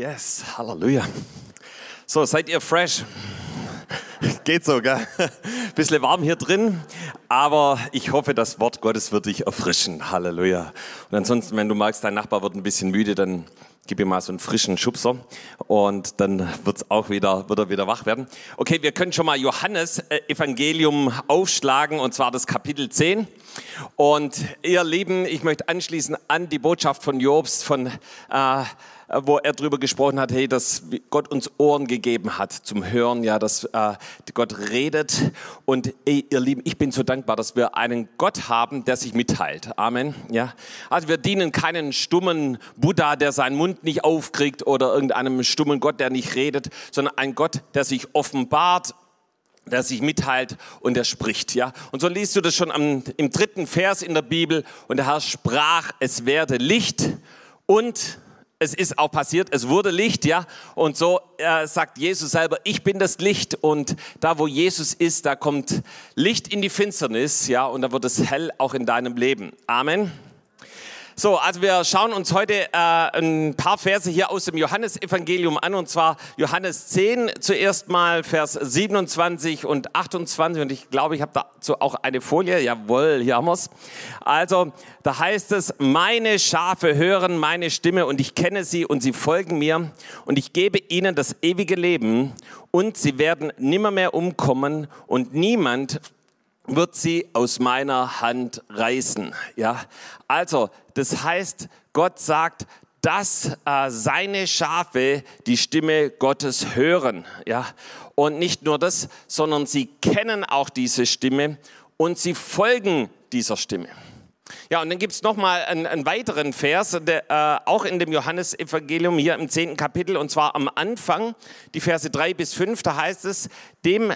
Yes, Halleluja. So, seid ihr fresh? Geht so, gell? Bisschen warm hier drin, aber ich hoffe, das Wort Gottes wird dich erfrischen. Halleluja. Und ansonsten, wenn du magst, dein Nachbar wird ein bisschen müde, dann gib ihm mal so einen frischen Schubser und dann wird's auch wieder, wird er wieder wach werden. Okay, wir können schon mal Johannes äh, Evangelium aufschlagen und zwar das Kapitel 10. Und ihr Lieben, ich möchte anschließen an die Botschaft von Jobst von äh, wo er darüber gesprochen hat, hey, dass Gott uns Ohren gegeben hat zum Hören, ja, dass äh, Gott redet. Und ey, ihr Lieben, ich bin so dankbar, dass wir einen Gott haben, der sich mitteilt. Amen. Ja, also wir dienen keinen stummen Buddha, der seinen Mund nicht aufkriegt oder irgendeinem stummen Gott, der nicht redet, sondern ein Gott, der sich offenbart der sich mitteilt und der spricht, ja. Und so liest du das schon am, im dritten Vers in der Bibel. Und der Herr sprach, es werde Licht und es ist auch passiert, es wurde Licht, ja. Und so äh, sagt Jesus selber, ich bin das Licht. Und da, wo Jesus ist, da kommt Licht in die Finsternis, ja. Und da wird es hell auch in deinem Leben. Amen. So, also wir schauen uns heute äh, ein paar Verse hier aus dem Johannesevangelium an, und zwar Johannes 10 zuerst mal, Vers 27 und 28. Und ich glaube, ich habe dazu auch eine Folie. Jawohl, hier haben wir's. Also, da heißt es, meine Schafe hören meine Stimme und ich kenne sie und sie folgen mir und ich gebe ihnen das ewige Leben und sie werden nimmermehr umkommen und niemand wird sie aus meiner Hand reißen. Ja, also das heißt, Gott sagt, dass äh, seine Schafe die Stimme Gottes hören. Ja, und nicht nur das, sondern sie kennen auch diese Stimme und sie folgen dieser Stimme. Ja, und dann gibt es nochmal einen, einen weiteren Vers, der, äh, auch in dem Johannesevangelium hier im zehnten Kapitel, und zwar am Anfang, die Verse drei bis fünf. da heißt es, dem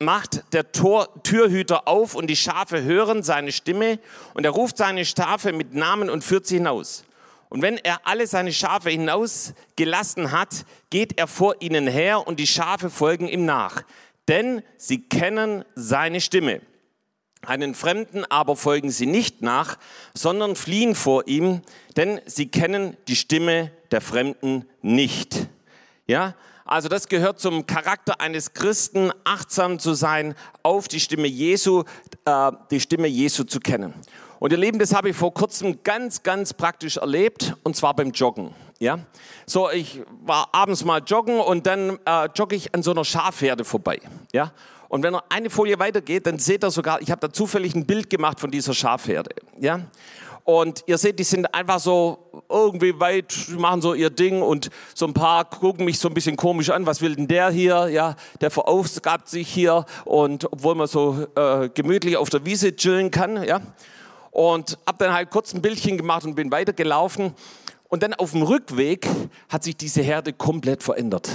macht der Tor, Türhüter auf und die Schafe hören seine Stimme und er ruft seine Schafe mit Namen und führt sie hinaus. Und wenn er alle seine Schafe hinausgelassen hat, geht er vor ihnen her und die Schafe folgen ihm nach, denn sie kennen seine Stimme. Einen Fremden aber folgen sie nicht nach, sondern fliehen vor ihm, denn sie kennen die Stimme der Fremden nicht. Ja, also das gehört zum Charakter eines Christen, achtsam zu sein, auf die Stimme Jesu, äh, die Stimme Jesu zu kennen. Und ihr Lieben, das habe ich vor kurzem ganz, ganz praktisch erlebt, und zwar beim Joggen. Ja, so ich war abends mal joggen und dann äh, jogge ich an so einer Schafherde vorbei. Ja, und wenn er eine Folie weitergeht, dann seht ihr sogar, ich habe da zufällig ein Bild gemacht von dieser Schafherde. Ja, und ihr seht, die sind einfach so irgendwie weit, machen so ihr Ding und so ein paar gucken mich so ein bisschen komisch an. Was will denn der hier? Ja, der verausgabt sich hier und obwohl man so äh, gemütlich auf der Wiese chillen kann, ja. Und hab dann halt kurz ein Bildchen gemacht und bin weitergelaufen. Und dann auf dem Rückweg hat sich diese Herde komplett verändert.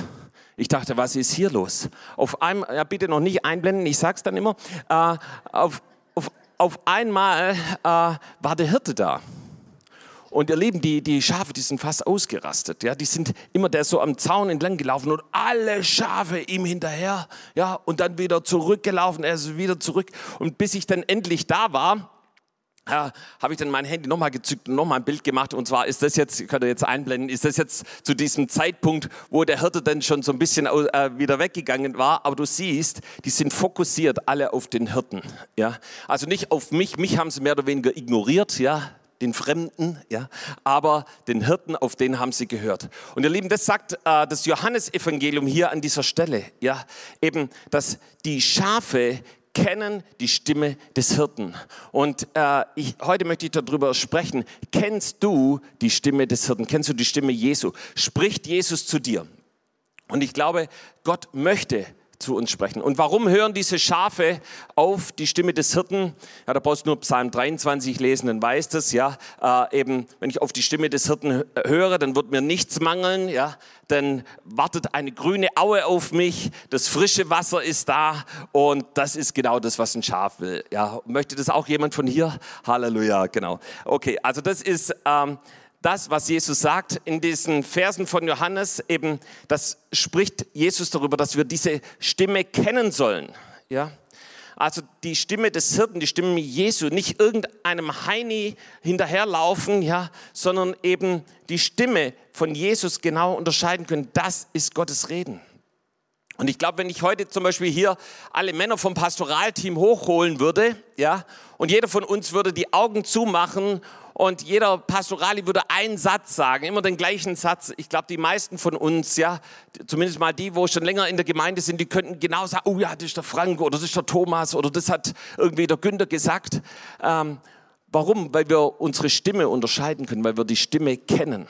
Ich dachte, was ist hier los? Auf einmal, ja, bitte noch nicht einblenden, ich sag's dann immer. Äh, auf, auf einmal äh, war der Hirte da. Und ihr Lieben, die, die Schafe, die sind fast ausgerastet. Ja, die sind immer der so am Zaun entlang gelaufen und alle Schafe ihm hinterher. Ja, und dann wieder zurückgelaufen, er ist wieder zurück. Und bis ich dann endlich da war, ja, habe ich dann mein Handy nochmal gezückt und nochmal ein Bild gemacht. Und zwar ist das jetzt, könnt ihr jetzt einblenden, ist das jetzt zu diesem Zeitpunkt, wo der Hirte dann schon so ein bisschen äh, wieder weggegangen war. Aber du siehst, die sind fokussiert alle auf den Hirten. Ja, also nicht auf mich. Mich haben sie mehr oder weniger ignoriert. Ja, den Fremden, ja, aber den Hirten, auf den haben sie gehört. Und ihr Lieben, das sagt äh, das Johannesevangelium hier an dieser Stelle, ja, eben, dass die Schafe kennen die Stimme des Hirten. Und äh, ich, heute möchte ich darüber sprechen. Kennst du die Stimme des Hirten? Kennst du die Stimme Jesu? Spricht Jesus zu dir? Und ich glaube, Gott möchte zu uns sprechen. Und warum hören diese Schafe auf die Stimme des Hirten? Ja, da brauchst du nur Psalm 23 lesen, dann weißt es, ja, äh, eben, wenn ich auf die Stimme des Hirten höre, dann wird mir nichts mangeln, ja, dann wartet eine grüne Aue auf mich, das frische Wasser ist da und das ist genau das, was ein Schaf will, ja. Möchte das auch jemand von hier? Halleluja, genau. Okay, also das ist, ähm, das, was Jesus sagt in diesen Versen von Johannes, eben, das spricht Jesus darüber, dass wir diese Stimme kennen sollen. Ja? Also die Stimme des Hirten, die Stimme Jesu, nicht irgendeinem Heini hinterherlaufen, ja, sondern eben die Stimme von Jesus genau unterscheiden können. Das ist Gottes Reden. Und ich glaube, wenn ich heute zum Beispiel hier alle Männer vom Pastoralteam hochholen würde, ja, und jeder von uns würde die Augen zumachen und jeder Pastorali würde einen Satz sagen, immer den gleichen Satz. Ich glaube, die meisten von uns, ja, zumindest mal die, wo schon länger in der Gemeinde sind, die könnten genau sagen, oh ja, das ist der Frank oder das ist der Thomas oder das hat irgendwie der Günther gesagt. Ähm, warum? Weil wir unsere Stimme unterscheiden können, weil wir die Stimme kennen.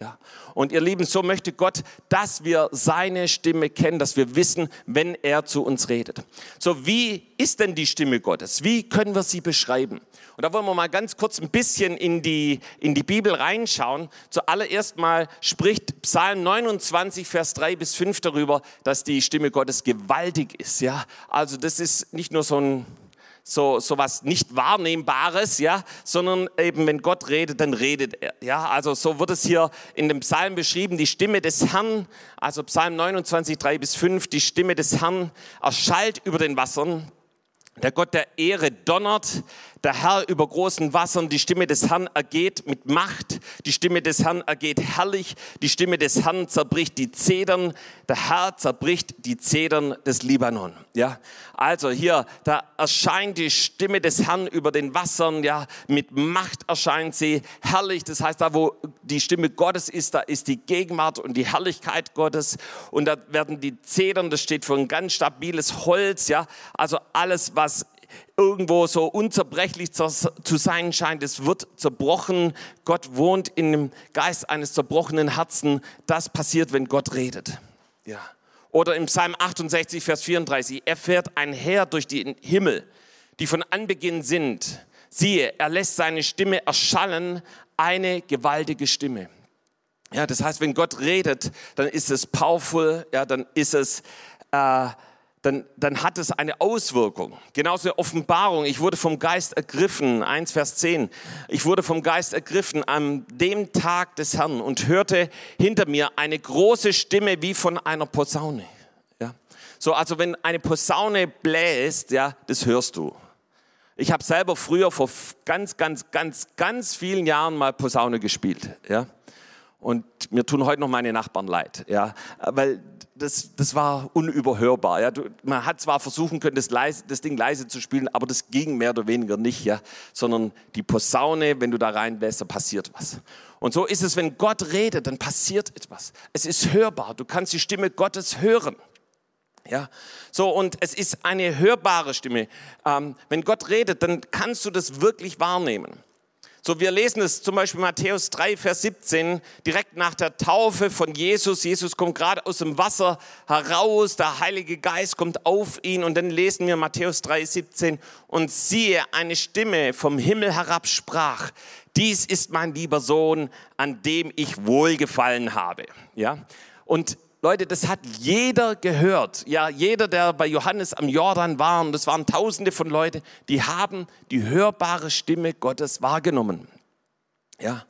Ja. Und ihr Lieben, so möchte Gott, dass wir seine Stimme kennen, dass wir wissen, wenn er zu uns redet. So, wie ist denn die Stimme Gottes? Wie können wir sie beschreiben? Und da wollen wir mal ganz kurz ein bisschen in die, in die Bibel reinschauen. Zuallererst mal spricht Psalm 29, Vers 3 bis 5 darüber, dass die Stimme Gottes gewaltig ist. Ja, also das ist nicht nur so ein so, so was nicht Wahrnehmbares, ja, sondern eben, wenn Gott redet, dann redet er, ja. Also so wird es hier in dem Psalm beschrieben, die Stimme des Herrn, also Psalm 29, 3 bis 5, die Stimme des Herrn erschallt über den Wassern. Der Gott der Ehre donnert, der Herr über großen Wassern, die Stimme des Herrn ergeht mit Macht, die Stimme des Herrn ergeht herrlich, die Stimme des Herrn zerbricht die Zedern, der Herr zerbricht die Zedern des Libanon. Ja, also hier, da erscheint die Stimme des Herrn über den Wassern, ja, mit Macht erscheint sie herrlich. Das heißt, da wo die Stimme Gottes ist, da ist die Gegenwart und die Herrlichkeit Gottes und da werden die Zedern, das steht für ein ganz stabiles Holz, ja, also alles, was irgendwo so unzerbrechlich zu sein scheint, es wird zerbrochen. Gott wohnt in dem Geist eines zerbrochenen Herzen. Das passiert, wenn Gott redet. Ja. Oder im Psalm 68, Vers 34, er fährt einher durch den Himmel, die von Anbeginn sind. Siehe, er lässt seine Stimme erschallen, eine gewaltige Stimme. Ja, das heißt, wenn Gott redet, dann ist es powerful, ja, dann ist es äh, dann, dann hat es eine Auswirkung. Genauso Offenbarung. Ich wurde vom Geist ergriffen, 1 Vers 10. Ich wurde vom Geist ergriffen an dem Tag des Herrn und hörte hinter mir eine große Stimme wie von einer Posaune. Ja. So, also wenn eine Posaune bläst, ja, das hörst du. Ich habe selber früher vor ganz, ganz, ganz, ganz vielen Jahren mal Posaune gespielt. Ja. Und mir tun heute noch meine Nachbarn leid, ja, weil das, das war unüberhörbar. Ja. Man hat zwar versuchen können, das, leise, das Ding leise zu spielen, aber das ging mehr oder weniger nicht, ja. sondern die Posaune, wenn du da reinlässt, da passiert was. Und so ist es, wenn Gott redet, dann passiert etwas. Es ist hörbar. Du kannst die Stimme Gottes hören. Ja, so und es ist eine hörbare Stimme. Ähm, wenn Gott redet, dann kannst du das wirklich wahrnehmen. So, wir lesen es zum Beispiel Matthäus 3, Vers 17, direkt nach der Taufe von Jesus. Jesus kommt gerade aus dem Wasser heraus, der Heilige Geist kommt auf ihn und dann lesen wir Matthäus 3, 17 und siehe, eine Stimme vom Himmel herab sprach, dies ist mein lieber Sohn, an dem ich wohlgefallen habe. Ja, und Leute, das hat jeder gehört. Ja, jeder, der bei Johannes am Jordan war, und das waren tausende von Leuten, die haben die hörbare Stimme Gottes wahrgenommen. Ja.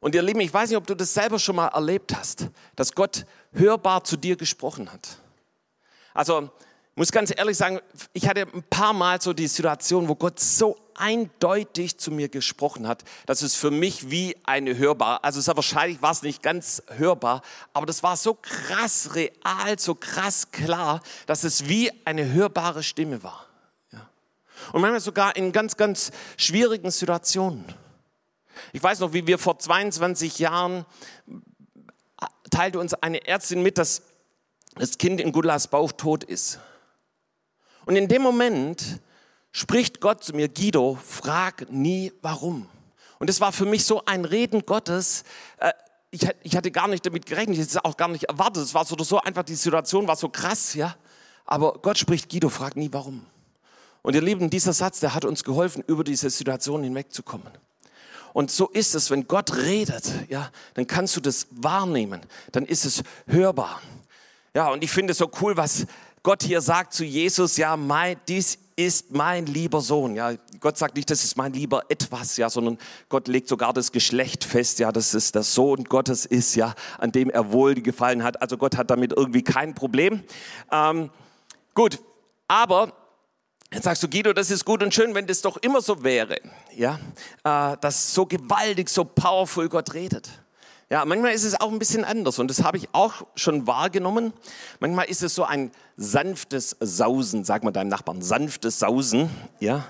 Und ihr Lieben, ich weiß nicht, ob du das selber schon mal erlebt hast, dass Gott hörbar zu dir gesprochen hat. Also, muss ganz ehrlich sagen, ich hatte ein paar Mal so die Situation, wo Gott so eindeutig zu mir gesprochen hat, dass es für mich wie eine hörbar, also sehr wahrscheinlich war es nicht ganz hörbar, aber das war so krass real, so krass klar, dass es wie eine hörbare Stimme war. Ja. Und manchmal sogar in ganz, ganz schwierigen Situationen. Ich weiß noch, wie wir vor 22 Jahren teilte uns eine Ärztin mit, dass das Kind in Gudlas Bauch tot ist. Und in dem Moment spricht Gott zu mir, Guido, frag nie warum. Und es war für mich so ein Reden Gottes. Äh, ich, ich hatte gar nicht damit gerechnet, ich hätte es auch gar nicht erwartet. Es war so, so einfach, die Situation war so krass, ja. Aber Gott spricht, Guido, frag nie warum. Und ihr Lieben, dieser Satz, der hat uns geholfen, über diese Situation hinwegzukommen. Und so ist es, wenn Gott redet, ja, dann kannst du das wahrnehmen, dann ist es hörbar. Ja, und ich finde es so cool, was Gott hier sagt zu Jesus, ja, mein, dies ist mein lieber Sohn. Ja, Gott sagt nicht, das ist mein lieber etwas, ja, sondern Gott legt sogar das Geschlecht fest, ja, dass es der Sohn Gottes ist, ja, an dem er wohl gefallen hat. Also Gott hat damit irgendwie kein Problem. Ähm, gut, aber Jetzt sagst du, Guido, das ist gut und schön, wenn das doch immer so wäre, ja, äh, dass so gewaltig, so powerful Gott redet. Ja, manchmal ist es auch ein bisschen anders und das habe ich auch schon wahrgenommen. Manchmal ist es so ein sanftes Sausen, sag mal deinem Nachbarn, sanftes Sausen, ja.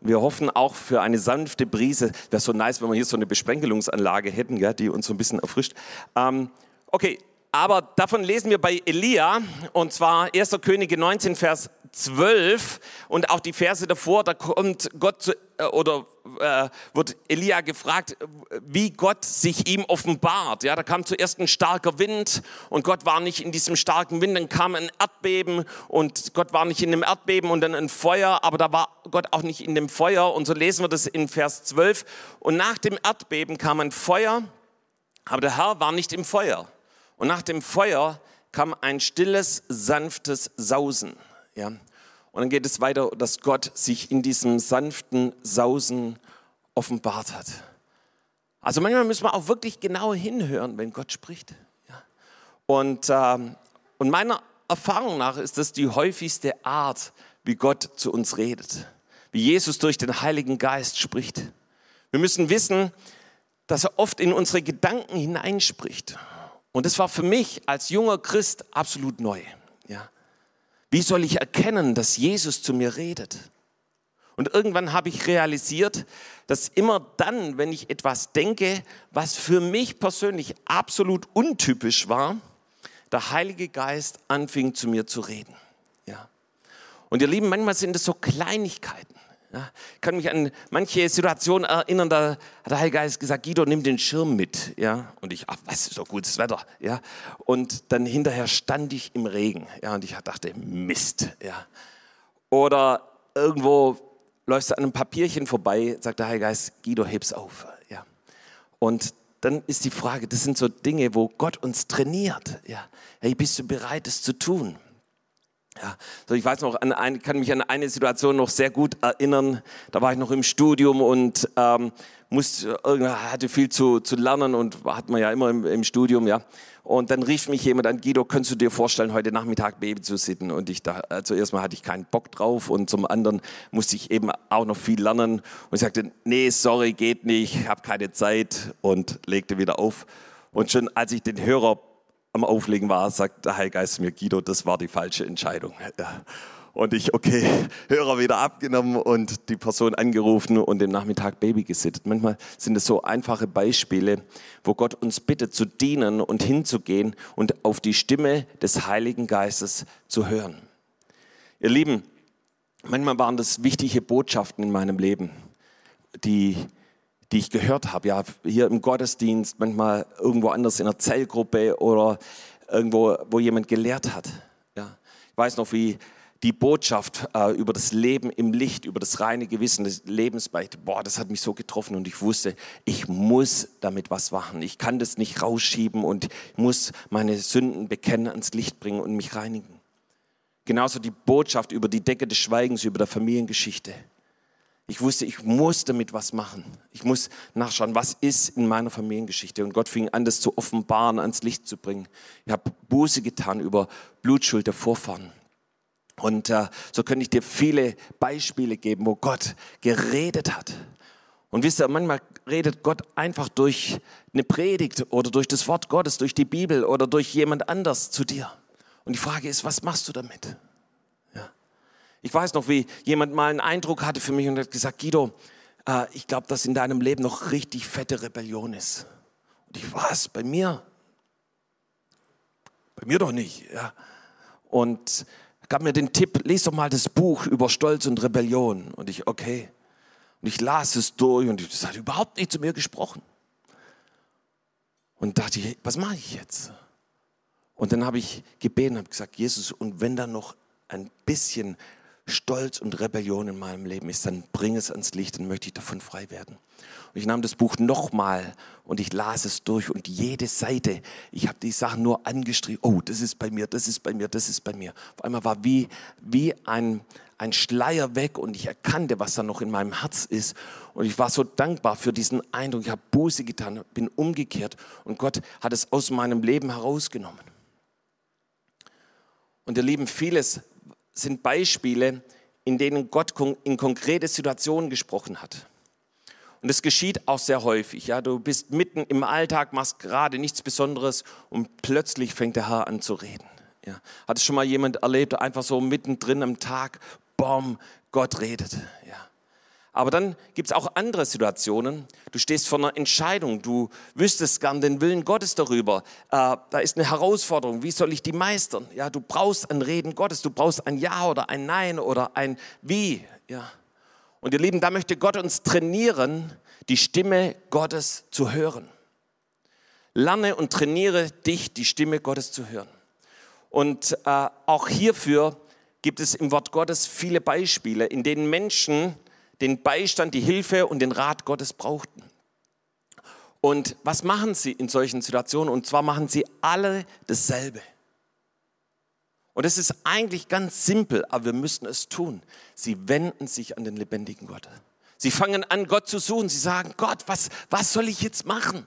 Wir hoffen auch für eine sanfte Brise. Wäre so nice, wenn wir hier so eine Besprenkelungsanlage hätten, ja, die uns so ein bisschen erfrischt. Ähm, okay, aber davon lesen wir bei Elia, und zwar 1. Könige 19, Vers 12 und auch die Verse davor, da kommt Gott zu, äh, oder äh, wird Elia gefragt, wie Gott sich ihm offenbart. Ja, da kam zuerst ein starker Wind und Gott war nicht in diesem starken Wind, dann kam ein Erdbeben und Gott war nicht in dem Erdbeben und dann ein Feuer, aber da war Gott auch nicht in dem Feuer und so lesen wir das in Vers 12 und nach dem Erdbeben kam ein Feuer, aber der Herr war nicht im Feuer. Und nach dem Feuer kam ein stilles, sanftes Sausen. Ja? Und dann geht es weiter, dass Gott sich in diesem sanften Sausen offenbart hat. Also manchmal müssen wir auch wirklich genau hinhören, wenn Gott spricht. Ja? Und, ähm, und meiner Erfahrung nach ist das die häufigste Art, wie Gott zu uns redet. Wie Jesus durch den Heiligen Geist spricht. Wir müssen wissen, dass er oft in unsere Gedanken hineinspricht. Und das war für mich als junger Christ absolut neu. Ja. Wie soll ich erkennen, dass Jesus zu mir redet? Und irgendwann habe ich realisiert, dass immer dann, wenn ich etwas denke, was für mich persönlich absolut untypisch war, der Heilige Geist anfing zu mir zu reden. Ja. Und ihr Lieben, manchmal sind es so Kleinigkeiten. Ja, ich kann mich an manche Situationen erinnern, da hat der Heilige Geist gesagt, Guido, nimm den Schirm mit. Ja, und ich, ach, was ist doch gutes Wetter. Ja, und dann hinterher stand ich im Regen. Ja, und ich dachte, Mist. Ja, oder irgendwo läufst du an einem Papierchen vorbei, sagt der Heilige Geist, Guido, heb's auf. Ja, und dann ist die Frage, das sind so Dinge, wo Gott uns trainiert. Ja, hey, bist du bereit, es zu tun? Ja, so ich weiß noch, an ein, kann mich an eine Situation noch sehr gut erinnern. Da war ich noch im Studium und ähm, musste, hatte viel zu, zu lernen und hat man ja immer im, im, Studium, ja. Und dann rief mich jemand an, Guido, könntest du dir vorstellen, heute Nachmittag Baby zu sitten? Und ich dachte, also erstmal hatte ich keinen Bock drauf und zum anderen musste ich eben auch noch viel lernen. Und ich sagte, nee, sorry, geht nicht, habe keine Zeit und legte wieder auf. Und schon als ich den Hörer am Auflegen war, sagt der Heilgeist mir, Guido, das war die falsche Entscheidung. Und ich, okay, Hörer wieder abgenommen und die Person angerufen und den Nachmittag Baby gesittet. Manchmal sind es so einfache Beispiele, wo Gott uns bittet zu dienen und hinzugehen und auf die Stimme des Heiligen Geistes zu hören. Ihr Lieben, manchmal waren das wichtige Botschaften in meinem Leben, die die ich gehört habe, ja, hier im Gottesdienst, manchmal irgendwo anders in einer Zellgruppe oder irgendwo, wo jemand gelehrt hat. Ja. Ich weiß noch, wie die Botschaft äh, über das Leben im Licht, über das reine Gewissen des Lebensbeichte, boah, das hat mich so getroffen und ich wusste, ich muss damit was machen. Ich kann das nicht rausschieben und muss meine Sünden bekennen, ans Licht bringen und mich reinigen. Genauso die Botschaft über die Decke des Schweigens, über der Familiengeschichte. Ich wusste, ich muss damit was machen. Ich muss nachschauen, was ist in meiner Familiengeschichte. Und Gott fing an, das zu offenbaren, ans Licht zu bringen. Ich habe Buße getan über Blutschuld der Vorfahren. Und äh, so könnte ich dir viele Beispiele geben, wo Gott geredet hat. Und wisst ihr, manchmal redet Gott einfach durch eine Predigt oder durch das Wort Gottes, durch die Bibel oder durch jemand anders zu dir. Und die Frage ist, was machst du damit? Ich weiß noch, wie jemand mal einen Eindruck hatte für mich und hat gesagt, Guido, äh, ich glaube, dass in deinem Leben noch richtig fette Rebellion ist. Und ich, was, bei mir? Bei mir doch nicht. Ja. Und gab mir den Tipp, lese doch mal das Buch über Stolz und Rebellion. Und ich, okay. Und ich las es durch und es hat überhaupt nicht zu mir gesprochen. Und dachte ich, was mache ich jetzt? Und dann habe ich gebeten, habe gesagt, Jesus, und wenn da noch ein bisschen Stolz und Rebellion in meinem Leben ist, dann bring es ans Licht, dann möchte ich davon frei werden. Und ich nahm das Buch nochmal und ich las es durch und jede Seite, ich habe die Sachen nur angestrichen, oh, das ist bei mir, das ist bei mir, das ist bei mir. Auf einmal war wie, wie ein, ein Schleier weg und ich erkannte, was da noch in meinem Herz ist. Und ich war so dankbar für diesen Eindruck. Ich habe Buße getan, bin umgekehrt und Gott hat es aus meinem Leben herausgenommen. Und ihr Lieben, vieles sind Beispiele in denen Gott in konkrete Situationen gesprochen hat. Und es geschieht auch sehr häufig. Ja, du bist mitten im Alltag, machst gerade nichts Besonderes und plötzlich fängt der Herr an zu reden. Ja. Hat es schon mal jemand erlebt, einfach so mittendrin am Tag, bom, Gott redet. Ja. Aber dann gibt es auch andere Situationen. Du stehst vor einer Entscheidung, du wüsstest gern den Willen Gottes darüber. Äh, da ist eine Herausforderung, wie soll ich die meistern? Ja, du brauchst ein Reden Gottes, du brauchst ein Ja oder ein Nein oder ein Wie. Ja. Und ihr Lieben, da möchte Gott uns trainieren, die Stimme Gottes zu hören. Lerne und trainiere dich, die Stimme Gottes zu hören. Und äh, auch hierfür gibt es im Wort Gottes viele Beispiele, in denen Menschen den Beistand, die Hilfe und den Rat Gottes brauchten. Und was machen sie in solchen Situationen? Und zwar machen sie alle dasselbe. Und es ist eigentlich ganz simpel, aber wir müssen es tun. Sie wenden sich an den lebendigen Gott. Sie fangen an, Gott zu suchen. Sie sagen, Gott, was, was soll ich jetzt machen?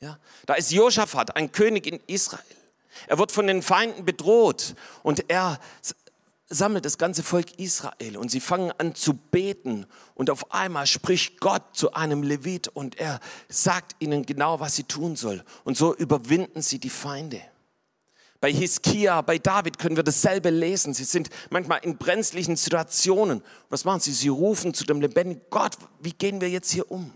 Ja, da ist Josaphat, ein König in Israel. Er wird von den Feinden bedroht und er sammelt das ganze Volk Israel und sie fangen an zu beten und auf einmal spricht Gott zu einem Levit und er sagt ihnen genau, was sie tun soll. Und so überwinden sie die Feinde. Bei Hiskia, bei David können wir dasselbe lesen. Sie sind manchmal in brenzlichen Situationen. Was machen sie? Sie rufen zu dem lebendigen Gott, wie gehen wir jetzt hier um?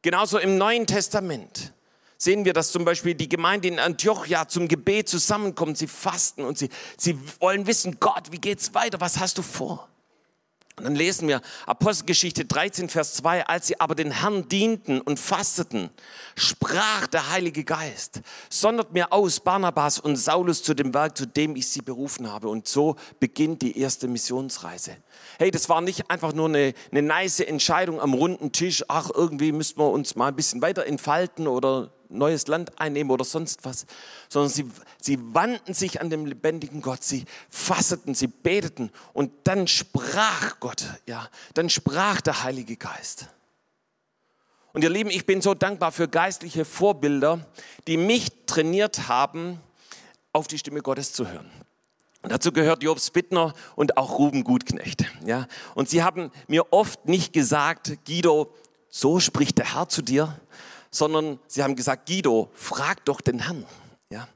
Genauso im Neuen Testament sehen wir, dass zum Beispiel die Gemeinde in Antiochia zum Gebet zusammenkommt. Sie fasten und sie, sie wollen wissen, Gott, wie geht's weiter? Was hast du vor? Und dann lesen wir Apostelgeschichte 13, Vers 2, als sie aber den Herrn dienten und fasteten, sprach der Heilige Geist, sondert mir aus Barnabas und Saulus zu dem Werk, zu dem ich sie berufen habe. Und so beginnt die erste Missionsreise. Hey, das war nicht einfach nur eine, eine nice Entscheidung am runden Tisch, ach, irgendwie müssten wir uns mal ein bisschen weiter entfalten oder neues Land einnehmen oder sonst was, sondern sie, sie wandten sich an den lebendigen Gott, sie fasseten, sie beteten und dann sprach Gott, ja, dann sprach der Heilige Geist. Und ihr Lieben, ich bin so dankbar für geistliche Vorbilder, die mich trainiert haben, auf die Stimme Gottes zu hören. Und dazu gehört Jobs Bittner und auch Ruben Gutknecht. Ja? Und sie haben mir oft nicht gesagt, Guido, so spricht der Herr zu dir, sondern sie haben gesagt, Guido, frag doch den Herrn. Ja?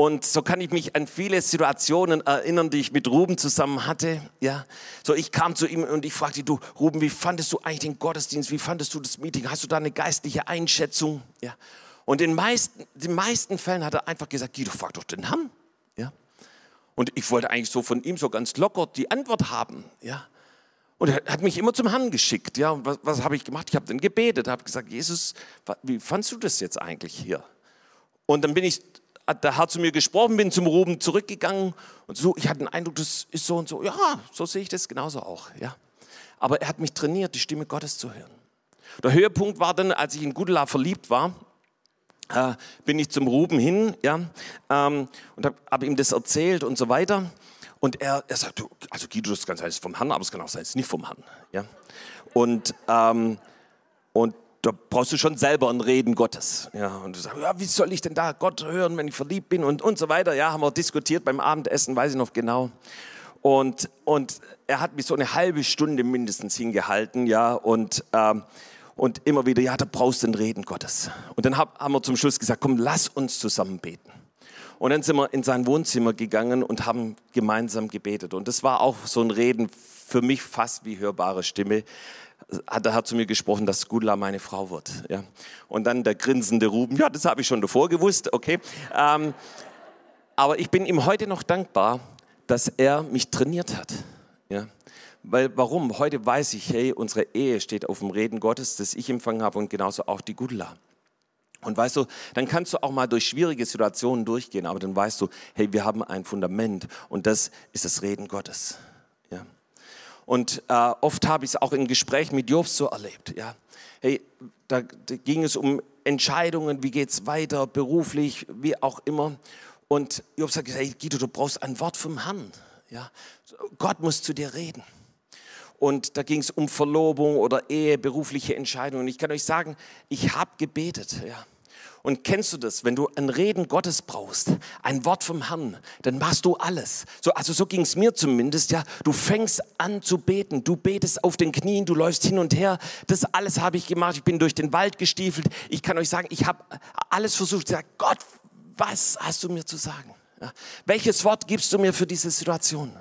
Und so kann ich mich an viele Situationen erinnern, die ich mit Ruben zusammen hatte. Ja, so ich kam zu ihm und ich fragte, du Ruben, wie fandest du eigentlich den Gottesdienst? Wie fandest du das Meeting? Hast du da eine geistliche Einschätzung? Ja. Und in meisten, den meisten Fällen hat er einfach gesagt, Guido, frag doch den Herrn. Ja. Und ich wollte eigentlich so von ihm so ganz locker die Antwort haben. Ja. Und er hat mich immer zum Herrn geschickt. Ja, und was, was habe ich gemacht? Ich habe dann gebetet, habe gesagt, Jesus, wie fandst du das jetzt eigentlich hier? Und dann bin ich, hat der Herr zu mir gesprochen, bin zum Ruben zurückgegangen und so, ich hatte den Eindruck, das ist so und so. Ja, so sehe ich das genauso auch. Ja. Aber er hat mich trainiert, die Stimme Gottes zu hören. Der Höhepunkt war dann, als ich in Gudela verliebt war, äh, bin ich zum Ruben hin ja, ähm, und habe hab ihm das erzählt und so weiter. Und er, er sagt, also Guido, das kann sein, ist vom Herrn, aber es kann auch sein, es ist nicht vom Herrn. Ja? Und, ähm, und da brauchst du schon selber ein Reden Gottes. Ja, und du sagst, ja, wie soll ich denn da Gott hören, wenn ich verliebt bin und, und so weiter. Ja, haben wir diskutiert beim Abendessen, weiß ich noch genau. Und, und er hat mich so eine halbe Stunde mindestens hingehalten, ja, und, ähm, und immer wieder, ja, da brauchst du ein Reden Gottes. Und dann hab, haben wir zum Schluss gesagt, komm, lass uns zusammen beten. Und dann sind wir in sein Wohnzimmer gegangen und haben gemeinsam gebetet. Und das war auch so ein Reden für mich fast wie hörbare Stimme. Hat der Herr zu mir gesprochen, dass Gudla meine Frau wird. Ja. Und dann der grinsende Ruben, ja, das habe ich schon davor gewusst, okay. Ähm, aber ich bin ihm heute noch dankbar, dass er mich trainiert hat. Ja. Weil, warum? Heute weiß ich, hey, unsere Ehe steht auf dem Reden Gottes, das ich empfangen habe und genauso auch die Gudla. Und weißt du, dann kannst du auch mal durch schwierige Situationen durchgehen, aber dann weißt du, hey, wir haben ein Fundament und das ist das Reden Gottes. Ja. Und äh, oft habe ich es auch in Gesprächen mit Jobs so erlebt. Ja. Hey, da, da ging es um Entscheidungen, wie geht es weiter, beruflich, wie auch immer. Und Job sagt, hey Guido, du brauchst ein Wort vom Herrn. Ja. Gott muss zu dir reden. Und da ging es um Verlobung oder Ehe, berufliche Entscheidungen. Ich kann euch sagen, ich habe gebetet. Ja. Und kennst du das, wenn du ein Reden Gottes brauchst, ein Wort vom Herrn, dann machst du alles. So, also so ging es mir zumindest, ja. Du fängst an zu beten, du betest auf den Knien, du läufst hin und her. Das alles habe ich gemacht. Ich bin durch den Wald gestiefelt. Ich kann euch sagen, ich habe alles versucht. Ich sage, Gott, was hast du mir zu sagen? Ja. Welches Wort gibst du mir für diese Situation?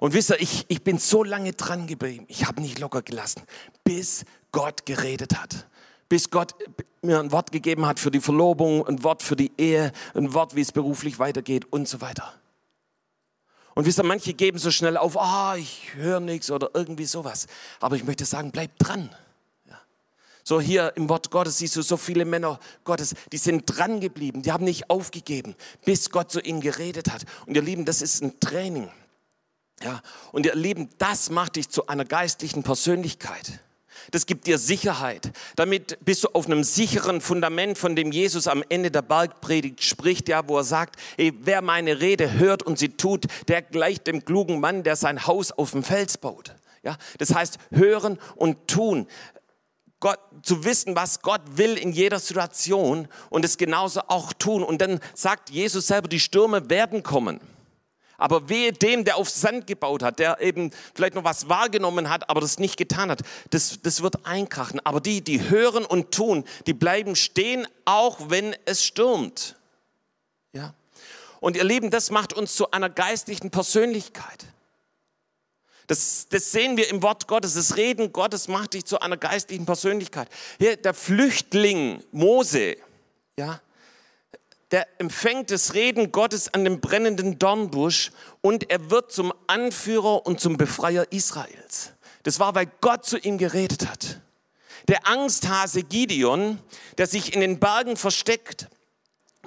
Und wisst ihr, ich, ich bin so lange dran geblieben. Ich habe nicht locker gelassen, bis Gott geredet hat bis Gott mir ein Wort gegeben hat für die Verlobung, ein Wort für die Ehe, ein Wort, wie es beruflich weitergeht und so weiter. Und wisst ihr, manche geben so schnell auf, ah, oh, ich höre nichts oder irgendwie sowas. Aber ich möchte sagen, bleib dran. So hier im Wort Gottes siehst du so viele Männer Gottes, die sind dran geblieben, die haben nicht aufgegeben, bis Gott zu ihnen geredet hat. Und ihr Lieben, das ist ein Training. Ja. Und ihr Lieben, das macht dich zu einer geistlichen Persönlichkeit. Das gibt dir Sicherheit. Damit bist du auf einem sicheren Fundament, von dem Jesus am Ende der Bergpredigt spricht, ja, wo er sagt, ey, wer meine Rede hört und sie tut, der gleicht dem klugen Mann, der sein Haus auf dem Fels baut. Ja, das heißt, hören und tun. Gott, zu wissen, was Gott will in jeder Situation und es genauso auch tun. Und dann sagt Jesus selber, die Stürme werden kommen. Aber wehe dem, der auf Sand gebaut hat, der eben vielleicht noch was wahrgenommen hat, aber das nicht getan hat. Das, das wird einkrachen. Aber die, die hören und tun, die bleiben stehen, auch wenn es stürmt. Ja. Und ihr Lieben, das macht uns zu einer geistlichen Persönlichkeit. Das, das, sehen wir im Wort Gottes. Das Reden Gottes macht dich zu einer geistlichen Persönlichkeit. Hier, der Flüchtling Mose, ja, der empfängt das Reden Gottes an dem brennenden Dornbusch und er wird zum Anführer und zum Befreier Israels. Das war, weil Gott zu ihm geredet hat. Der Angsthase Gideon, der sich in den Bergen versteckt,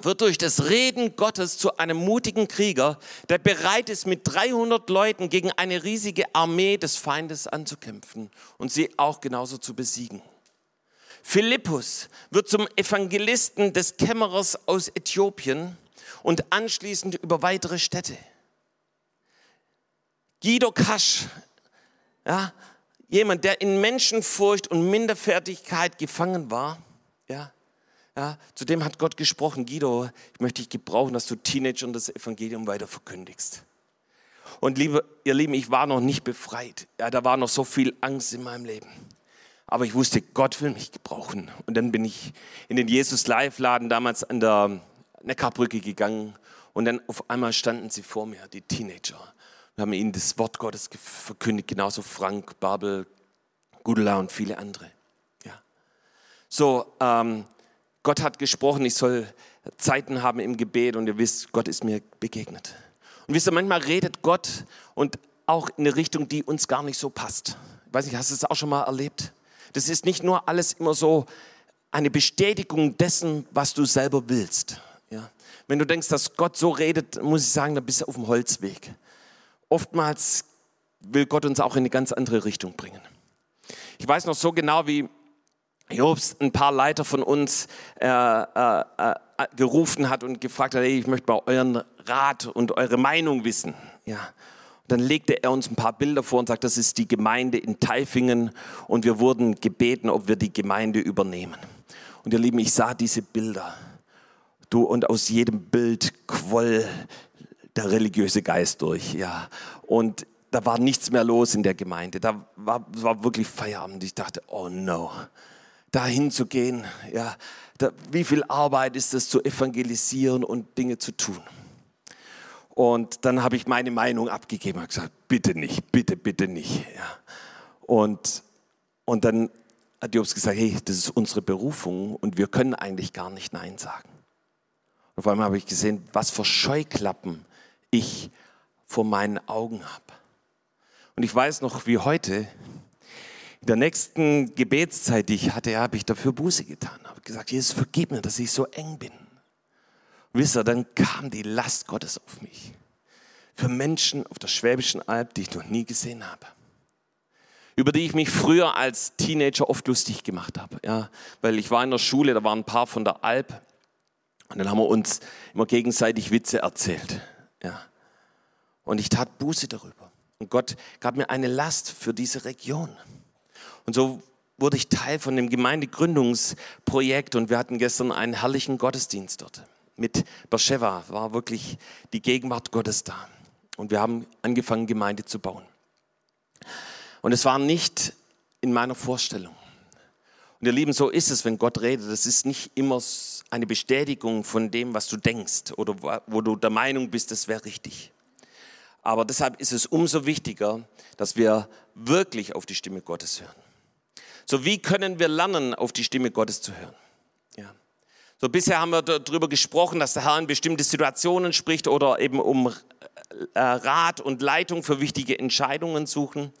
wird durch das Reden Gottes zu einem mutigen Krieger, der bereit ist, mit 300 Leuten gegen eine riesige Armee des Feindes anzukämpfen und sie auch genauso zu besiegen. Philippus wird zum Evangelisten des Kämmerers aus Äthiopien und anschließend über weitere Städte. Guido Kasch, ja, jemand, der in Menschenfurcht und Minderfertigkeit gefangen war, ja, ja, zu dem hat Gott gesprochen, Guido, ich möchte dich gebrauchen, dass du Teenagern das Evangelium weiter verkündigst. Und liebe, ihr Lieben, ich war noch nicht befreit. Ja, da war noch so viel Angst in meinem Leben. Aber ich wusste, Gott will mich gebrauchen. Und dann bin ich in den Jesus Live Laden damals an der Neckarbrücke gegangen. Und dann auf einmal standen sie vor mir, die Teenager. Wir haben ihnen das Wort Gottes verkündigt, genauso Frank, Babel, Gudela und viele andere. Ja. So, ähm, Gott hat gesprochen, ich soll Zeiten haben im Gebet und ihr wisst, Gott ist mir begegnet. Und wisst ihr, manchmal redet Gott und auch in eine Richtung, die uns gar nicht so passt. Ich weiß nicht, hast du das auch schon mal erlebt? Das ist nicht nur alles immer so eine Bestätigung dessen, was du selber willst. Ja? Wenn du denkst, dass Gott so redet, muss ich sagen, dann bist du auf dem Holzweg. Oftmals will Gott uns auch in eine ganz andere Richtung bringen. Ich weiß noch so genau, wie Jobs ein paar Leiter von uns äh, äh, äh, gerufen hat und gefragt hat, hey, ich möchte mal euren Rat und eure Meinung wissen. Ja. Dann legte er uns ein paar Bilder vor und sagt, das ist die Gemeinde in Taifingen und wir wurden gebeten, ob wir die Gemeinde übernehmen. Und ihr Lieben, ich sah diese Bilder. Du, und aus jedem Bild quoll der religiöse Geist durch, ja. Und da war nichts mehr los in der Gemeinde. Da war, war wirklich Feierabend. Ich dachte, oh no, da hinzugehen, ja. Da, wie viel Arbeit ist es zu evangelisieren und Dinge zu tun? Und dann habe ich meine Meinung abgegeben und gesagt, bitte nicht, bitte, bitte nicht. Ja. Und, und dann hat Jobs gesagt, hey, das ist unsere Berufung und wir können eigentlich gar nicht Nein sagen. Und vor allem habe ich gesehen, was für Scheuklappen ich vor meinen Augen habe. Und ich weiß noch, wie heute, in der nächsten Gebetszeit, die ich hatte, habe ich dafür Buße getan. Habe gesagt, Jesus, vergib mir, dass ich so eng bin. Wisst ihr, dann kam die Last Gottes auf mich. Für Menschen auf der Schwäbischen Alb, die ich noch nie gesehen habe. Über die ich mich früher als Teenager oft lustig gemacht habe. Ja, weil ich war in der Schule, da waren ein paar von der Alb. Und dann haben wir uns immer gegenseitig Witze erzählt. Ja. Und ich tat Buße darüber. Und Gott gab mir eine Last für diese Region. Und so wurde ich Teil von dem Gemeindegründungsprojekt und wir hatten gestern einen herrlichen Gottesdienst dort. Mit Beersheba war wirklich die Gegenwart Gottes da. Und wir haben angefangen, Gemeinde zu bauen. Und es war nicht in meiner Vorstellung. Und ihr Lieben, so ist es, wenn Gott redet. Das ist nicht immer eine Bestätigung von dem, was du denkst oder wo du der Meinung bist, das wäre richtig. Aber deshalb ist es umso wichtiger, dass wir wirklich auf die Stimme Gottes hören. So, wie können wir lernen, auf die Stimme Gottes zu hören? So, bisher haben wir darüber gesprochen, dass der Herr in bestimmte Situationen spricht oder eben um äh, Rat und Leitung für wichtige Entscheidungen suchen.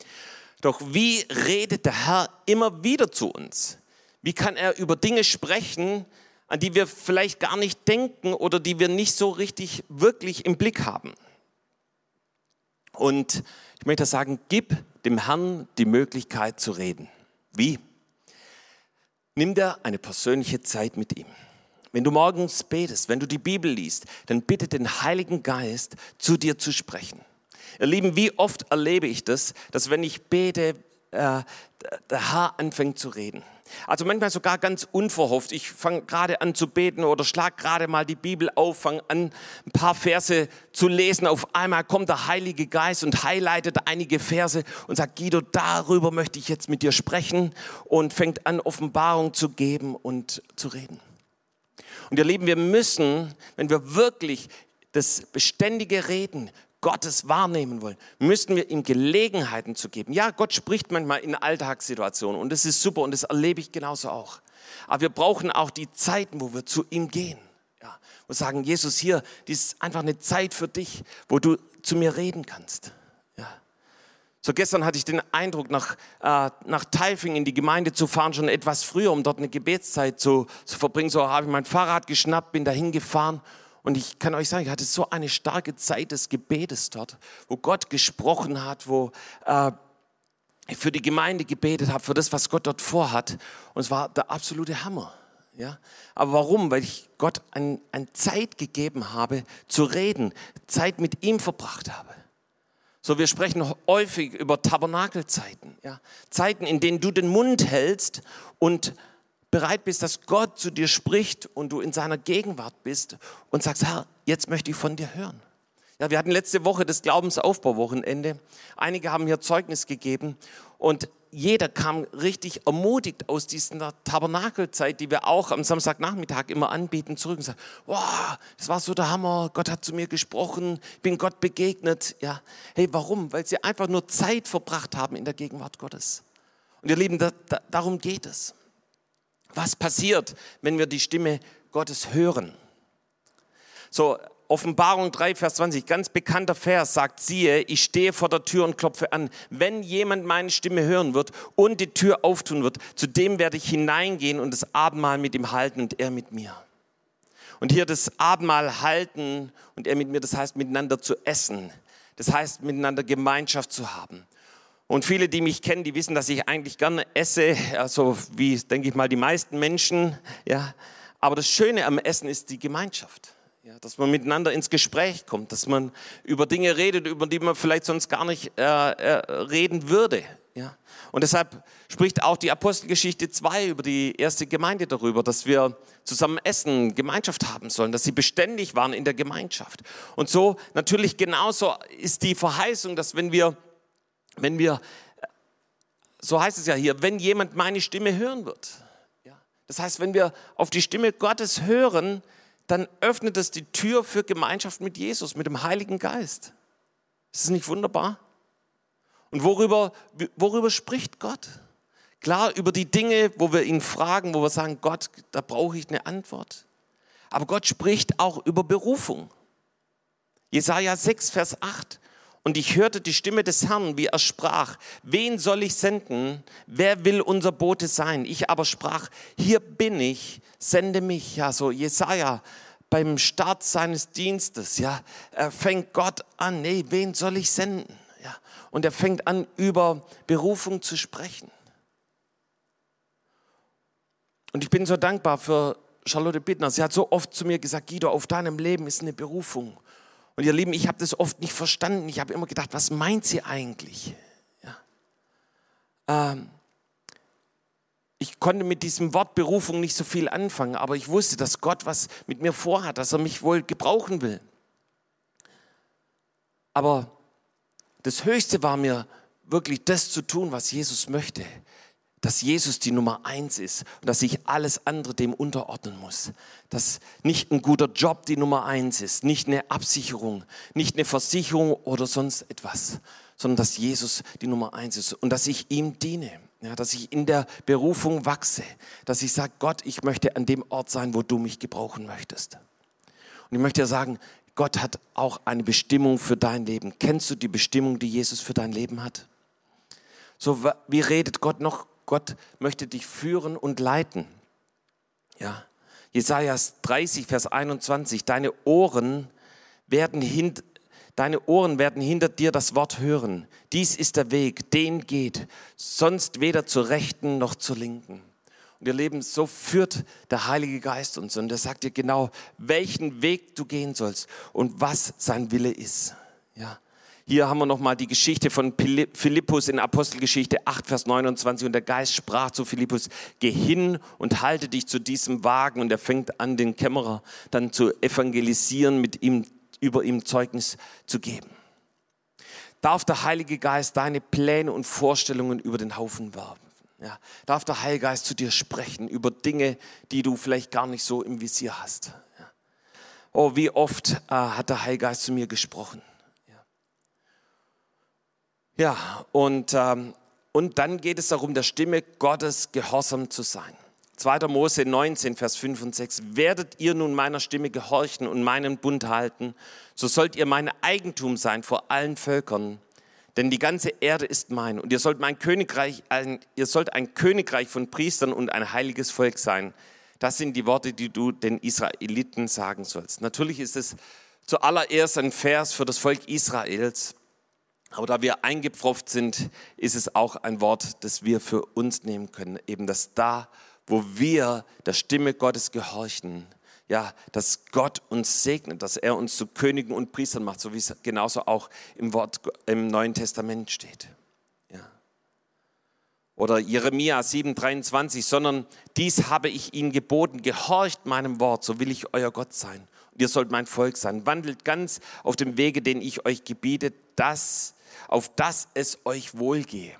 Doch wie redet der Herr immer wieder zu uns? Wie kann er über Dinge sprechen, an die wir vielleicht gar nicht denken oder die wir nicht so richtig wirklich im Blick haben? Und ich möchte sagen, gib dem Herrn die Möglichkeit zu reden. Wie? Nimm dir eine persönliche Zeit mit ihm. Wenn du morgens betest, wenn du die Bibel liest, dann bitte den Heiligen Geist zu dir zu sprechen. Ihr Lieben, wie oft erlebe ich das, dass wenn ich bete, äh, der Herr anfängt zu reden. Also manchmal sogar ganz unverhofft. Ich fange gerade an zu beten oder schlag gerade mal die Bibel auf, fange an, ein paar Verse zu lesen. Auf einmal kommt der Heilige Geist und highlightet einige Verse und sagt, Guido, darüber möchte ich jetzt mit dir sprechen und fängt an, Offenbarung zu geben und zu reden. Und ihr Lieben, wir müssen, wenn wir wirklich das beständige Reden Gottes wahrnehmen wollen, müssen wir ihm Gelegenheiten zu geben. Ja, Gott spricht manchmal in Alltagssituationen und das ist super und das erlebe ich genauso auch. Aber wir brauchen auch die Zeiten, wo wir zu ihm gehen. Ja, wo sagen, Jesus, hier, dies ist einfach eine Zeit für dich, wo du zu mir reden kannst. So gestern hatte ich den Eindruck, nach, äh, nach Taifing in die Gemeinde zu fahren, schon etwas früher, um dort eine Gebetszeit zu, zu verbringen. So habe ich mein Fahrrad geschnappt, bin dahin gefahren und ich kann euch sagen, ich hatte so eine starke Zeit des Gebetes dort, wo Gott gesprochen hat, wo äh, ich für die Gemeinde gebetet habe, für das, was Gott dort vorhat. Und es war der absolute Hammer. Ja? Aber warum? Weil ich Gott eine ein Zeit gegeben habe, zu reden, Zeit mit ihm verbracht habe. So, wir sprechen häufig über Tabernakelzeiten. Ja? Zeiten, in denen du den Mund hältst und bereit bist, dass Gott zu dir spricht und du in seiner Gegenwart bist und sagst, Herr, jetzt möchte ich von dir hören. Ja, wir hatten letzte Woche das Glaubensaufbauwochenende. Einige haben hier Zeugnis gegeben und jeder kam richtig ermutigt aus dieser Tabernakelzeit, die wir auch am Samstagnachmittag immer anbieten, zurück und sagen, wow, das war so der Hammer, Gott hat zu mir gesprochen, bin Gott begegnet. Ja, hey, warum? Weil sie einfach nur Zeit verbracht haben in der Gegenwart Gottes. Und ihr Lieben, da, da, darum geht es. Was passiert, wenn wir die Stimme Gottes hören? So, Offenbarung 3, Vers 20, ganz bekannter Vers sagt, siehe, ich stehe vor der Tür und klopfe an. Wenn jemand meine Stimme hören wird und die Tür auftun wird, zu dem werde ich hineingehen und das Abendmahl mit ihm halten und er mit mir. Und hier das Abendmahl halten und er mit mir, das heißt miteinander zu essen. Das heißt miteinander Gemeinschaft zu haben. Und viele, die mich kennen, die wissen, dass ich eigentlich gerne esse, also wie, denke ich mal, die meisten Menschen. Ja. Aber das Schöne am Essen ist die Gemeinschaft. Ja, dass man miteinander ins Gespräch kommt, dass man über Dinge redet, über die man vielleicht sonst gar nicht äh, äh, reden würde. Ja. Und deshalb spricht auch die Apostelgeschichte 2 über die erste Gemeinde darüber, dass wir zusammen essen, Gemeinschaft haben sollen, dass sie beständig waren in der Gemeinschaft. Und so natürlich genauso ist die Verheißung, dass wenn wir wenn wir, so heißt es ja hier, wenn jemand meine Stimme hören wird. Ja. Das heißt, wenn wir auf die Stimme Gottes hören, dann öffnet es die Tür für Gemeinschaft mit Jesus, mit dem Heiligen Geist. Ist das nicht wunderbar? Und worüber, worüber spricht Gott? Klar, über die Dinge, wo wir ihn fragen, wo wir sagen, Gott, da brauche ich eine Antwort. Aber Gott spricht auch über Berufung. Jesaja 6, Vers 8. Und ich hörte die Stimme des Herrn, wie er sprach, wen soll ich senden? Wer will unser Bote sein? Ich aber sprach, hier bin ich, sende mich. Ja, so Jesaja beim Start seines Dienstes, ja, er fängt Gott an, nee, wen soll ich senden? Ja, und er fängt an, über Berufung zu sprechen. Und ich bin so dankbar für Charlotte Bittner. Sie hat so oft zu mir gesagt, Guido, auf deinem Leben ist eine Berufung. Und ihr Lieben, ich habe das oft nicht verstanden. Ich habe immer gedacht, was meint sie eigentlich? Ja. Ähm, ich konnte mit diesem Wort Berufung nicht so viel anfangen, aber ich wusste, dass Gott was mit mir vorhat, dass er mich wohl gebrauchen will. Aber das Höchste war mir wirklich das zu tun, was Jesus möchte. Dass Jesus die Nummer eins ist und dass ich alles andere dem unterordnen muss. Dass nicht ein guter Job die Nummer eins ist, nicht eine Absicherung, nicht eine Versicherung oder sonst etwas, sondern dass Jesus die Nummer eins ist und dass ich ihm diene. Ja, dass ich in der Berufung wachse, dass ich sage, Gott, ich möchte an dem Ort sein, wo du mich gebrauchen möchtest. Und ich möchte dir sagen, Gott hat auch eine Bestimmung für dein Leben. Kennst du die Bestimmung, die Jesus für dein Leben hat? So, wie redet Gott noch? Gott möchte dich führen und leiten. Ja. Jesaja 30, Vers 21. Deine Ohren werden hin, deine Ohren werden hinter dir das Wort hören. Dies ist der Weg, den geht, sonst weder zur rechten noch zur linken. Und ihr Leben, so führt der Heilige Geist uns und er sagt dir genau, welchen Weg du gehen sollst und was sein Wille ist. Ja. Hier haben wir nochmal die Geschichte von Philippus in Apostelgeschichte 8, Vers 29. Und der Geist sprach zu Philippus, geh hin und halte dich zu diesem Wagen. Und er fängt an, den Kämmerer dann zu evangelisieren, mit ihm, über ihm Zeugnis zu geben. Darf der Heilige Geist deine Pläne und Vorstellungen über den Haufen werfen? Ja, darf der Heilige Geist zu dir sprechen über Dinge, die du vielleicht gar nicht so im Visier hast? Ja. Oh, wie oft äh, hat der Heilige Geist zu mir gesprochen? Ja, und, ähm, und dann geht es darum, der Stimme Gottes gehorsam zu sein. 2. Mose 19, Vers 5 und 6. Werdet ihr nun meiner Stimme gehorchen und meinen Bund halten, so sollt ihr mein Eigentum sein vor allen Völkern. Denn die ganze Erde ist mein und ihr sollt mein Königreich, ein, ihr sollt ein Königreich von Priestern und ein heiliges Volk sein. Das sind die Worte, die du den Israeliten sagen sollst. Natürlich ist es zuallererst ein Vers für das Volk Israels. Aber da wir eingepfropft sind, ist es auch ein Wort, das wir für uns nehmen können. Eben, dass da, wo wir der Stimme Gottes gehorchen, ja, dass Gott uns segnet, dass er uns zu Königen und Priestern macht, so wie es genauso auch im Wort im Neuen Testament steht. Ja. Oder Jeremia 7,23, sondern dies habe ich ihnen geboten, gehorcht meinem Wort, so will ich euer Gott sein. Ihr sollt mein Volk sein. Wandelt ganz auf dem Wege, den ich euch gebiete, dass auf dass es euch wohlgehe.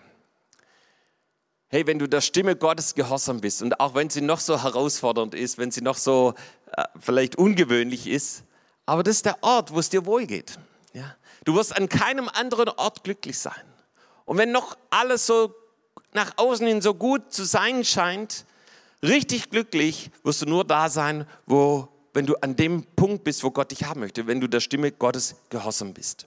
Hey, wenn du der Stimme Gottes gehorsam bist und auch wenn sie noch so herausfordernd ist, wenn sie noch so äh, vielleicht ungewöhnlich ist, aber das ist der Ort, wo es dir wohlgeht. Ja? Du wirst an keinem anderen Ort glücklich sein. Und wenn noch alles so nach außen hin so gut zu sein scheint, richtig glücklich wirst du nur da sein, wo, wenn du an dem Punkt bist, wo Gott dich haben möchte, wenn du der Stimme Gottes gehorsam bist.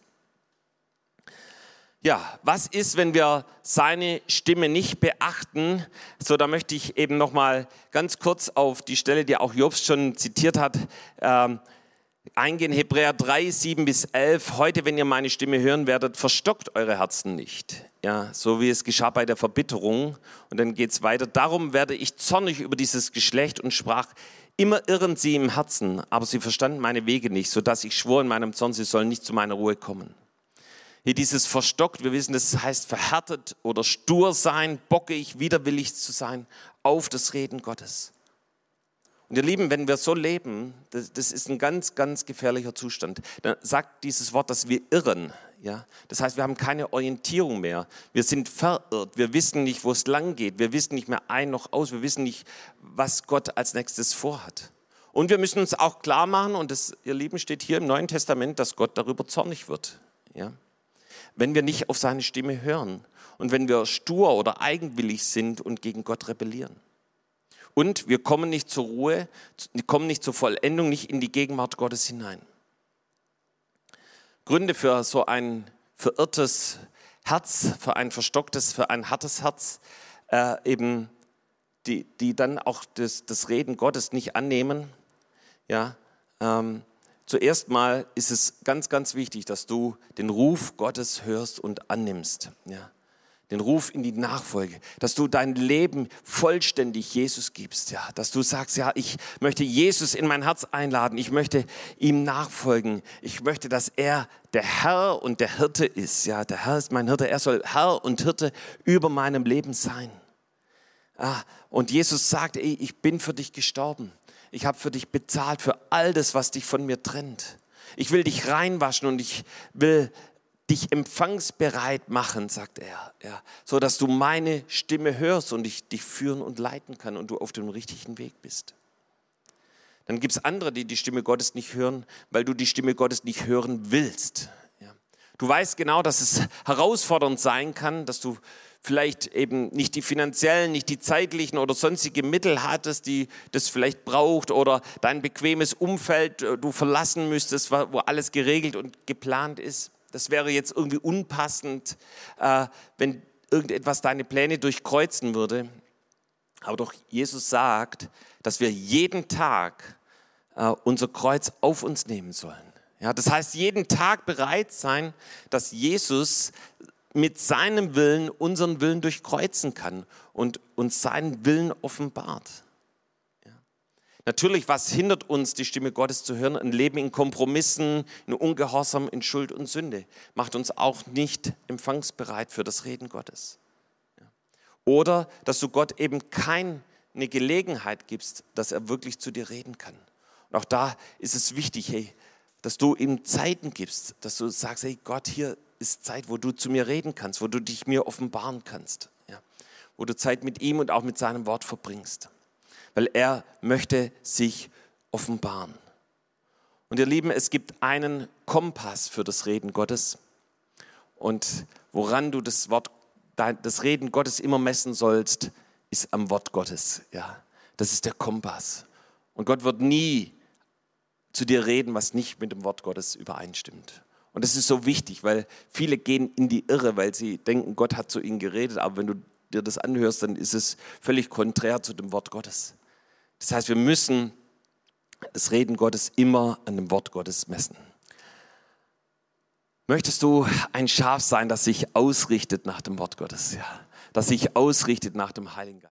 Ja, was ist, wenn wir seine Stimme nicht beachten? So, da möchte ich eben noch mal ganz kurz auf die Stelle, die auch Jobs schon zitiert hat, ähm, eingehen. Hebräer 3, 7 bis 11. Heute, wenn ihr meine Stimme hören werdet, verstockt eure Herzen nicht. Ja, so wie es geschah bei der Verbitterung. Und dann geht es weiter. Darum werde ich zornig über dieses Geschlecht und sprach, immer irren sie im Herzen, aber sie verstanden meine Wege nicht, so dass ich schwor in meinem Zorn, sie sollen nicht zu meiner Ruhe kommen. Hier dieses verstockt, wir wissen, das heißt verhärtet oder stur sein, bockig, widerwillig zu sein auf das Reden Gottes. Und ihr Lieben, wenn wir so leben, das, das, ist ein ganz, ganz gefährlicher Zustand. Dann sagt dieses Wort, dass wir irren. Ja? Das heißt, wir haben keine Orientierung mehr. Wir sind verirrt. Wir wissen nicht, wo es lang geht. Wir wissen nicht mehr ein noch aus. Wir wissen nicht, was Gott als nächstes vorhat. Und wir müssen uns auch klar machen, und das, ihr Lieben, steht hier im Neuen Testament, dass Gott darüber zornig wird. Ja? wenn wir nicht auf seine Stimme hören und wenn wir stur oder eigenwillig sind und gegen Gott rebellieren. Und wir kommen nicht zur Ruhe, kommen nicht zur Vollendung, nicht in die Gegenwart Gottes hinein. Gründe für so ein verirrtes Herz, für ein verstocktes, für ein hartes Herz, äh, eben die, die dann auch das, das Reden Gottes nicht annehmen, ja, ähm, Zuerst mal ist es ganz, ganz wichtig, dass du den Ruf Gottes hörst und annimmst. Ja. Den Ruf in die Nachfolge, dass du dein Leben vollständig Jesus gibst, ja, dass du sagst, ja, ich möchte Jesus in mein Herz einladen, ich möchte ihm nachfolgen, ich möchte, dass er der Herr und der Hirte ist, ja, der Herr ist mein Hirte, er soll Herr und Hirte über meinem Leben sein. Ah, und Jesus sagt, ey, ich bin für dich gestorben. Ich habe für dich bezahlt, für all das, was dich von mir trennt. Ich will dich reinwaschen und ich will dich empfangsbereit machen, sagt er, ja, so dass du meine Stimme hörst und ich dich führen und leiten kann und du auf dem richtigen Weg bist. Dann gibt es andere, die die Stimme Gottes nicht hören, weil du die Stimme Gottes nicht hören willst. Ja. Du weißt genau, dass es herausfordernd sein kann, dass du vielleicht eben nicht die finanziellen, nicht die zeitlichen oder sonstige Mittel hattest, die das vielleicht braucht oder dein bequemes Umfeld äh, du verlassen müsstest, wo alles geregelt und geplant ist. Das wäre jetzt irgendwie unpassend, äh, wenn irgendetwas deine Pläne durchkreuzen würde. Aber doch Jesus sagt, dass wir jeden Tag äh, unser Kreuz auf uns nehmen sollen. Ja, das heißt, jeden Tag bereit sein, dass Jesus mit seinem Willen unseren Willen durchkreuzen kann und uns seinen Willen offenbart. Natürlich, was hindert uns, die Stimme Gottes zu hören? Ein Leben in Kompromissen, in Ungehorsam, in Schuld und Sünde. Macht uns auch nicht empfangsbereit für das Reden Gottes. Oder, dass du Gott eben keine Gelegenheit gibst, dass er wirklich zu dir reden kann. Und auch da ist es wichtig, hey, dass du ihm Zeiten gibst, dass du sagst, hey Gott, hier ist Zeit, wo du zu mir reden kannst, wo du dich mir offenbaren kannst, ja? wo du Zeit mit ihm und auch mit seinem Wort verbringst, weil er möchte sich offenbaren. Und ihr Lieben, es gibt einen Kompass für das Reden Gottes und woran du das Wort, das Reden Gottes immer messen sollst, ist am Wort Gottes. Ja, das ist der Kompass. Und Gott wird nie zu dir reden, was nicht mit dem Wort Gottes übereinstimmt. Und das ist so wichtig, weil viele gehen in die Irre, weil sie denken, Gott hat zu ihnen geredet, aber wenn du dir das anhörst, dann ist es völlig konträr zu dem Wort Gottes. Das heißt, wir müssen das Reden Gottes immer an dem Wort Gottes messen. Möchtest du ein Schaf sein, das sich ausrichtet nach dem Wort Gottes, ja, das sich ausrichtet nach dem Heiligen Geist?